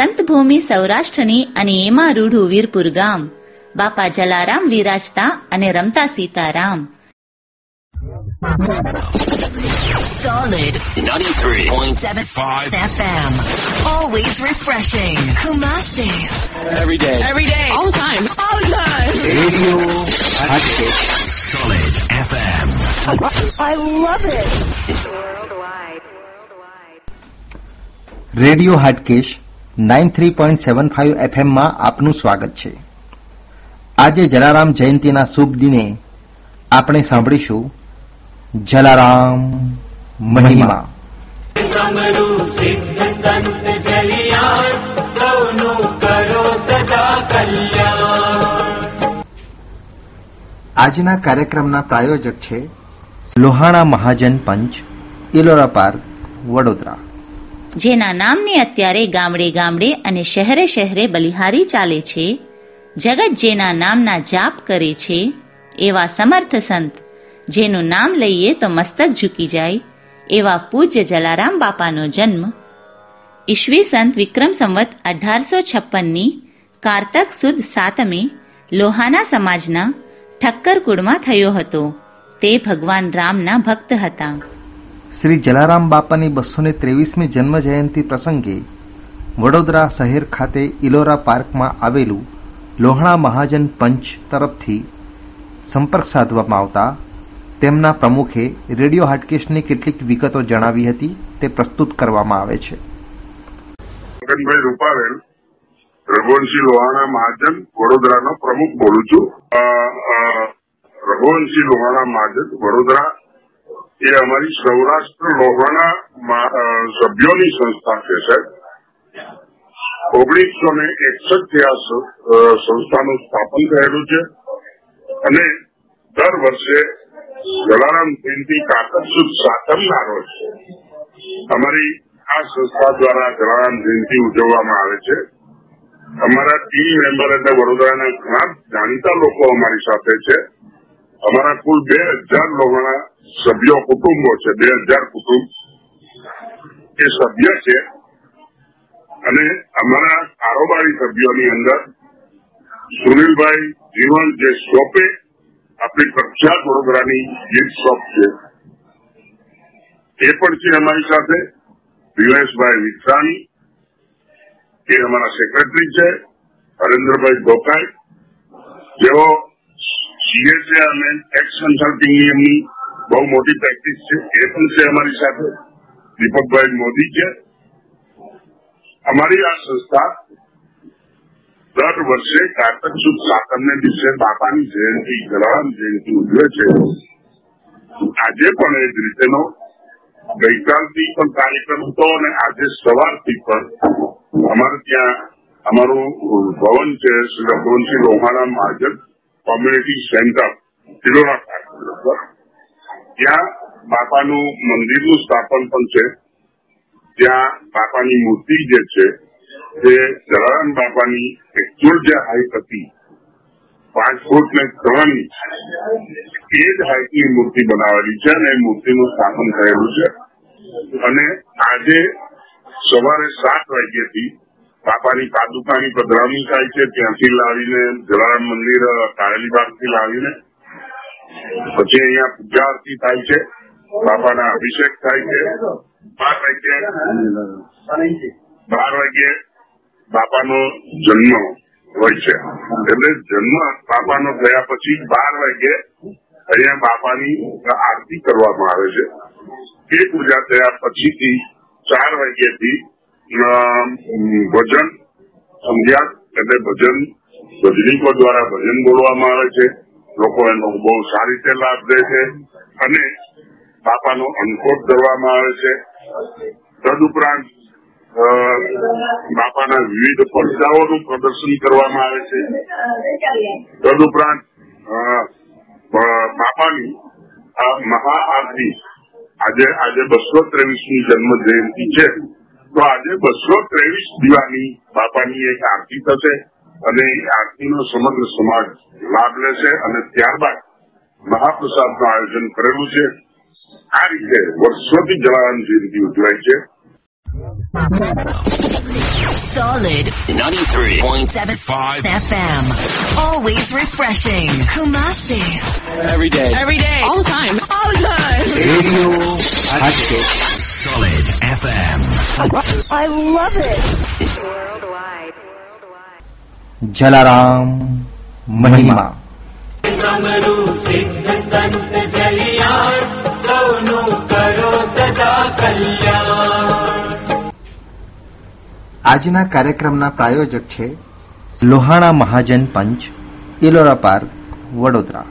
સંત ભૂમિ સૌરાષ્ટ્રની અને એમાં રૂઢું વીરપુર ગામ બાપા જલારામ વિરાજતા અને રમતા Sitaram Solid 93.75 FM. Always refreshing. Kumasi. Every day. Every day. All the time. All the time. Radio Hatchet. Solid FM. Radio Hatkesh nine three point seven five એફએમમાં આપનું સ્વાગત છે. આજે જલારામ જયંતિના શુભ દિને આપણે સાંભળીશું જલારામ મહિમા. સિદ્ધ સંત જલિયાણ સૌનું કરો સદા કલ્યાણ. આજના કાર્યક્રમના પ્રાયોજક છે લોહાણા મહાજન પંચ ઇલોરા પાર્ક વડોદરા. જેના નામની અત્યારે ગામડે ગામડે અને શહેરે શહેરે બલિહારી ચાલે છે, જગત જેના નામના જાપ કરે છે, એવા સમર્થ સંત, જેનું નામ લઈએ તો મસ્તક ઝૂકી જાય, એવા પૂજ્ય જલારામ બાપાનો જન્મ. ઈસવી સંત વિક્રમ સંવત અઢારસો છપ્પનની કારતક સુદ સાતમે લોહાના સમાજના ઠક્કરકુળમાં થયો હતો. તે ભગવાન રામના ભક્ત હતા. શ્રી જલારામ બાપાની બસો ને ત્રેવીસમી જન્મ જયંતિ પ્રસંગે વડોદરા શહેર ખાતે ઇલોરા પાર્કમાં આવેલું લોહણા મહાજન પંચ તરફથી સંપર્ક સાધવામાં આવતા તેમના પ્રમુખે રેડિયો હાટકેશની કેટલીક વિગતો જણાવી હતી, તે પ્રસ્તુત કરવામાં આવે છે. મગનભાઈ રઘુવંશી લોહાણા મહાજન, વડોદરાનો પ્રમુખ બોલું છું. રઘુવંશી લોહાણા મહાજન, વડોદરા એ અમારી સૌરાષ્ટ્ર લોહાણા સભ્યોની સંસ્થા છે સાહેબ ઓગણીસો ને એકસઠથી આ સંસ્થાનું સ્થાપન થયેલું છે અને દર વર્ષે જલારામ જયંતિ કાકર સાતમના રોજ અમારી આ સંસ્થા દ્વારા જલારામ જયંતિ ઉજવવામાં આવે છે અમારા ટીમ મેમ્બર એટલે વડોદરાના ઘણા જાણીતા લોકો અમારી સાથે છે અમારા કુલ બે હજાર લોકોના સભ્યો કુટુંબો છે, બે હજાર કુટુંબ. એ સભ્ય છે અને અમારા કારોબારી સભ્યોની અંદર સુનિલભાઈ જીવન જે શોપે આપણી પ્રખ્યાત વડોદરાની ગીત શોપ છે. એ પણ છે અમારી સાથે. દિવેશભાઈ વિકસાણી એ અમારા સેક્રેટરી છે. હરેન્દ્રભાઈ ગોકાઈ. જેઓ સીએસએ અને એક્સ કન્સલ્ટિંગની એમની બહુ મોટી પ્રેક્ટિસ છે. એ પણ છે અમારી સાથે. દીપકભાઈ મોદી છે. અમારી આ સંસ્થા દર વર્ષે કારતક સુદ સાતમને દિવસે બાપાની જયંતિ જલારામ જયંતિ ઉજવે છે. આજે પણ એ જ રીતેનો ગઈકાલથી પણ કાર્યક્રમ હતો અને આજે સવારથી પણ અમારે ત્યાં અમારું ભવન છે, શ્રી રઘુવંશી રોહાણા મહાજન કોમ્યુનિટી સેન્ટર તિલોરા બરાબર? ત્યાં બાપાનું મંદિરનું સ્થાપન પણ છે. ત્યાં બાપાની મૂર્તિ જે છે તે જલારામ બાપાની એકચ્યુઅલ જે હાઈટ હતી, પાંચ ફૂટ ને ત્રણ એ જ હાઈટની મૂર્તિ બનાવેલી છે અને મૂર્તિનું સ્થાપન થયેલું છે. અને આજે સવારે સાત વાગ્યાથી બાપાની પાદુકાની પધરાવણી થાય છે. ત્યાંથી લાવીને જલારામ મંદિર કારેલીબાગથી લાવીને પછી અહીંયા પૂજા આરતી થાય છે, બાપાના અભિષેક થાય છે, બાર વાગ્યે બાર વાગ્યે બાપાનો જન્મ હોય છે. એટલે જન્મ બાપાનો થયા પછી બાર વાગ્યે અહીંયા બાપાની આરતી કરવામાં આવે છે. એ પૂજા થયા પછીથી ચાર વાગ્યાથી ભજન, સંધ્યા એટલે ભજન, ભજનીકો દ્વારા ભજન બોલવામાં આવે છે. લોકો એનો બહુ સારી રીતે લાભ લે છે અને બાપાનો અન્નકોટ કરવામાં આવે છે. તદુપરાંત બાપાના વિવિધ પડદાઓનું પ્રદર્શન કરવામાં આવે છે. તદુપરાંત બાપાની આ મહાઆરતી આજે આજે બસો ત્રેવીસમી જન્મ જયંતિ છે. તો આજે બસો ત્રેવીસ દીવાની બાપાની એક આરતી થશે. અને એ આરતીનો સમગ્ર સમાજ લાભ લેશે અને ત્યારબાદ મહાપ્રસાદનું આયોજન કરેલું છે આ રીતે વર્ષોથી જલારામ જયંતિ ઉજવાય છે Solid 93.75 FM. Always refreshing. Kumasi. Every day. Every day. All the time. All the time. Radio Hatchet. Solid FM. Jalaram મહિમા સમરૂ સિદ્ધ સંત જલિયાણ સૌનું કરો સદા કલ્યાણ આજના કાર્યક્રમના પ્રાયોજક છે લોહાણા મહાજન પંચ ઇલોરા પાર્ક વડોદરા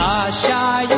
આશાયુ પૂરી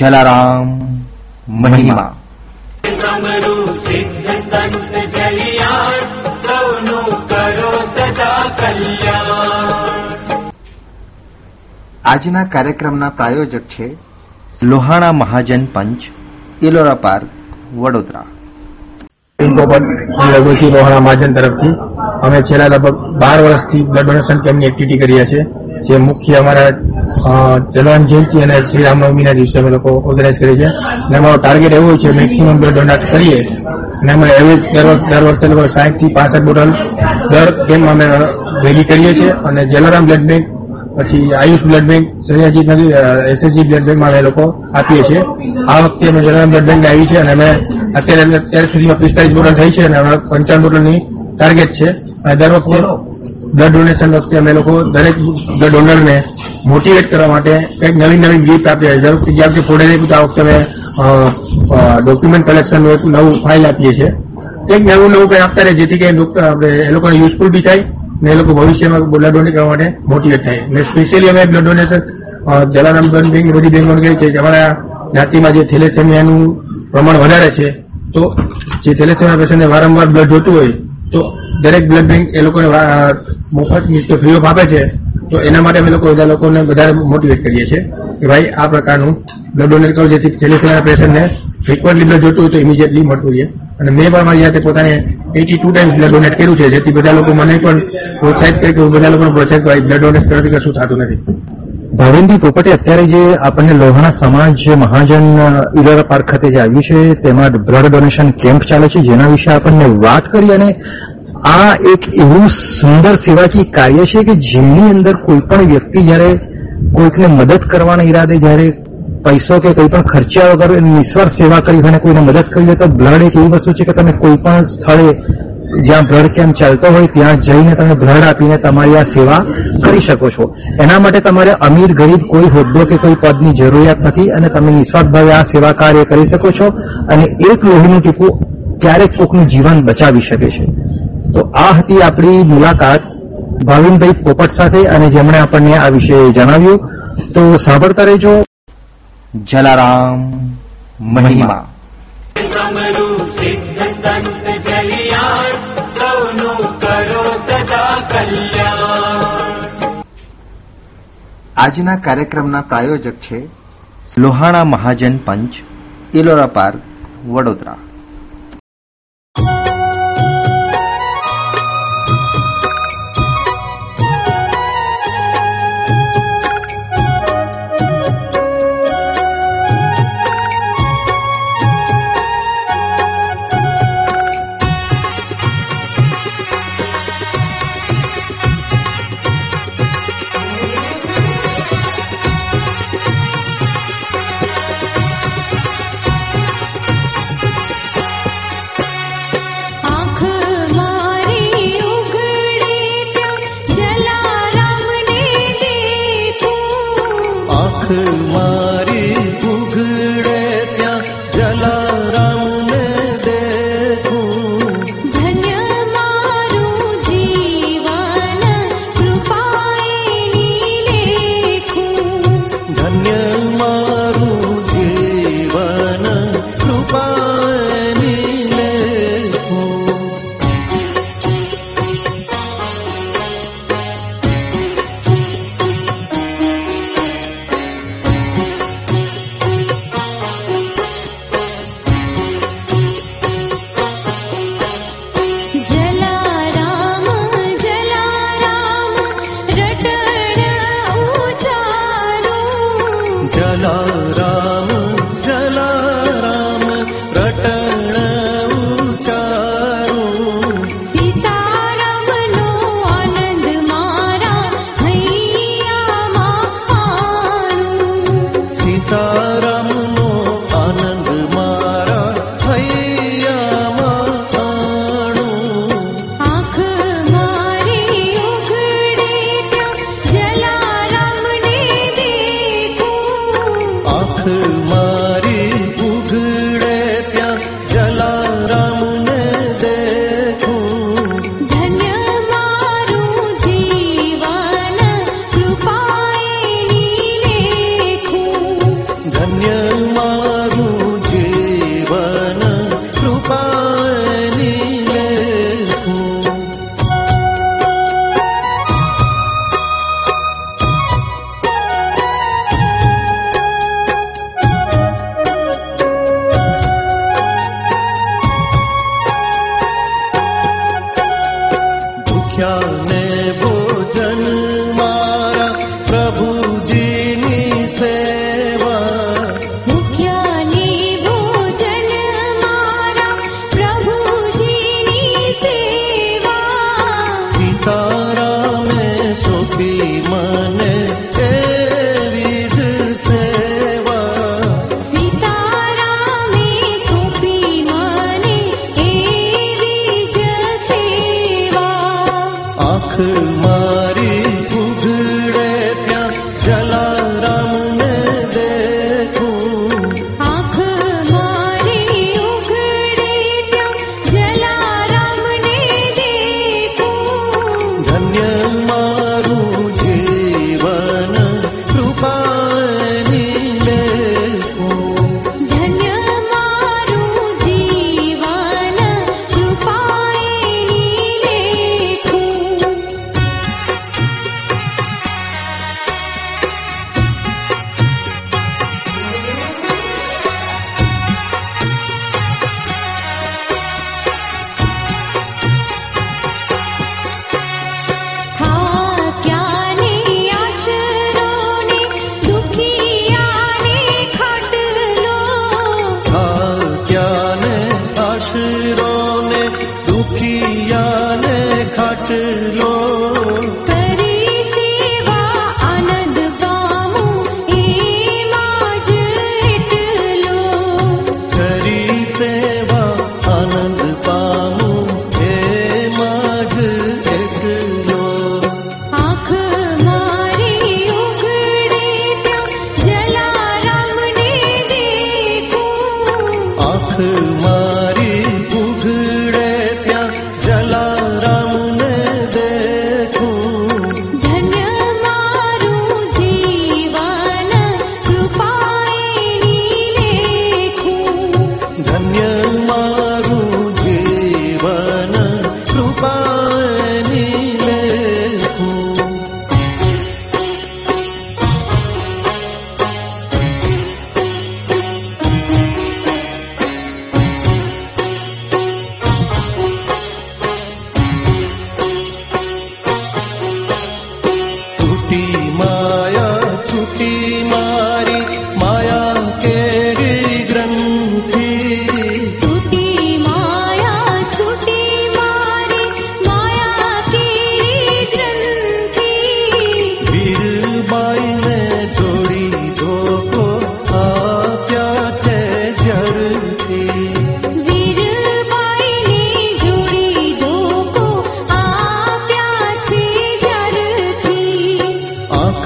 જલારામ મહિમા આજના કાર્યક્રમના પ્રાયોજક છે લોહાણા મહાજન પંચ ઇલોરા પાર્ક વડોદરા. લોહાણા મહાજન તરફથી અમે છેલ્લા લગભગ બાર વર્ષથી બ્લડ ડોનેશન કેમ્પની એક્ટિવિટી કરીએ છીએ. જે મુખ્ય અમારા જલવાન જયંતિ અને શ્રી રામનવમીના દિવસે અમે લોકો ઓર્ગેનાઇઝ કરીએ છીએ. અને અમારો ટાર્ગેટ એવો હોય છે મેક્સિમમ બ્લડ ડોનેટ કરીએ. અને અમે એવરેજ દર દર વર્ષે લગભગ સાઠથી પાસઠ બોટલ દર કેમ અમે ભેગી કરીએ છીએ. અને જલારામ બ્લડ બેંક, પછી Ayush blood bank Sayaji SSG blood બેંકમાં અમે લોકો આપીએ છીએ. આ વખતે અમે જલારામ બ્લડ બેંક આવી છે અને અમે અત્યારે, અત્યાર સુધીમાં પિસ્તાલીસ બોટલ થઈ છે અને હવે પંચાવન બોટલની ટાર્ગેટ છે. અને દર વખતે બ્લડ ડોનેશન વખતે અમે લોકો દરેક બ્લડ ડોનરને મોટિવેટ કરવા માટે કંઈક નવી નવી ગિફ્ટ આપીએ દર જેમ કે ફોડે આ વખતે અમે ડોક્યુમેન્ટ કલેક્શનનું એક નવું ફાઇલ આપીએ છીએ. કંઈક નવું નવું કંઈ આપતા રહે જેથી કે આપણે એ લોકોને યુઝફુલ બી થાય ને એ લોકો ભવિષ્યમાં બ્લડ ડોનેટ કરવા માટે મોટિવેટ થાય. ને સ્પેશિયલી અમે blood donation Jalaram blood bank બધી બેંકોને કહીએ કે અમારા જ્ઞાતિમાં જે થેલેસેમિયાનું પ્રમાણ વધારે છે, તો જે થેલેસેમિયા પેશન્ટને વારંવાર બ્લડ જોતું હોય, તો દરેક બ્લડ બેંક એ લોકોને મફત મીન્સ કે ફ્રી ઓફ આપે છે, તો એના માટે અમે લોકો બધા લોકોને વધારે મોટિવેટ કરીએ છીએ કે ભાઈ આ પ્રકારનું બ્લડ ડોનેટ કરો, જેથી થેલેસેમિયા પેશન્ટને ફ્રિકવન્ટલી બ્લડ જોતું હોય તો ઇમિડિયેટલી મળતું રહે. અને મેં પણ મારી જાતે પોતાને eighty two times blood donate કર્યું છે, જેથી બધા લોકો મને પણ પ્રોત્સાહિત કરે કે હું બધા લોકોને પ્રોત્સાહિત કરું બ્લડ ડોનેટ કરવાથી કશું થતું નથી. ભાવિનભાઈ પોપટે અત્યારે જે આપણને લોહાણા સમાજ મહાજન ઇલોરા પાર્ક ખાતે જે આવ્યું છે, તેમાં બ્લડ ડોનેશન કેમ્પ ચાલે છે, જેના વિશે આપણને વાત કરી અને આ એક એવું સુંદર સેવાકીય કાર્ય છે કે જેની અંદર કોઈ પણ વ્યક્તિ જ્યારે કોઈકને મદદ કરવાના ઈરાદે જ્યારે પૈસો કે કંઈ પણ ખર્ચ્યા વગર નિસ્વાર્થ સેવા કરી અને કોઈને મદદ કરી હોય તો બ્લડ એક એવી વસ્તુ છે કે તમે કોઈ પણ સ્થળે જ્યાં બ્લડ કેમ્પ ચાલતો હોય ત્યાં જઈને તમે બ્લડ આપીને તમારી આ સેવા કરી શકો છો. એના માટે તમારે અમીર ગરીબ કોઈ હોદ્દો કે કોઈ પદની જરૂરિયાત નથી અને તમે નિસ્વાર્થ ભાવે આ સેવા કાર્ય કરી શકો છો અને એક લોહીનું ટીપું ક્યારેક કોકનું જીવન બચાવી શકે છે. તો આ હતી આપણી મુલાકાત ભાવિનભાઈ પોપટ સાથે અને જેમણે આપણને આ વિશે જણાવ્યું. તો સાંભળતા રહેજો. જલારામ મહિમા. સમરૂ સિદ્ધ સંત જલિયાણ સૌનું કરો સદા કલ્યાણ. આજના કાર્યક્રમના પ્રાયોજક છે લોહાણા મહાજન પંચ ઇલોરા પાર્ક વડોદરા. அருள் பாமு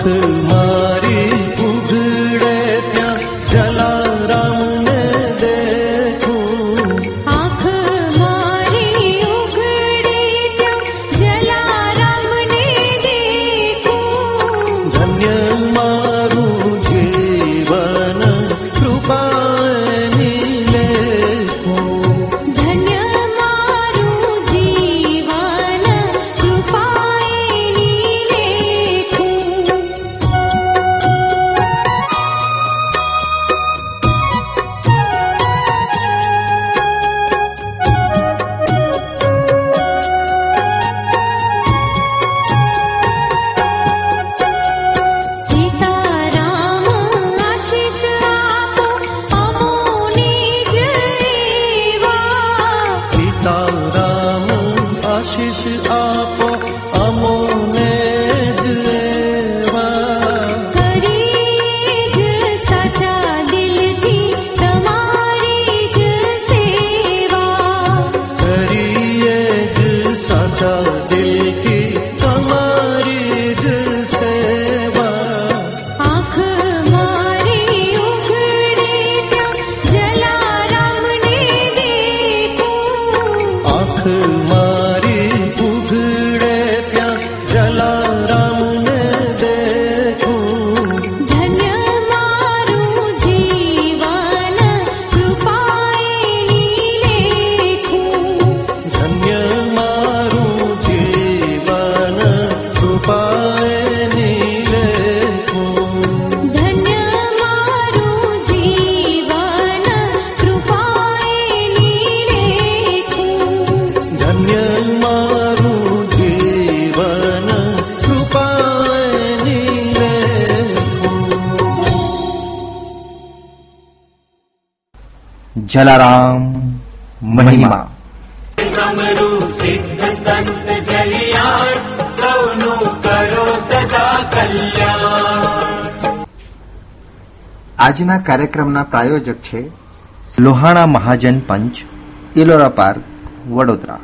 आखिर જલારામ મહિમા. સમરૂ સિદ્ધ સંત જલિયા સૌનું કરો સદા કલ્યાણ. આજના કાર્યક્રમના પ્રાયોજક છે લોહાણા મહાજન પંચ ઇલોરા પાર્ક વડોદરા.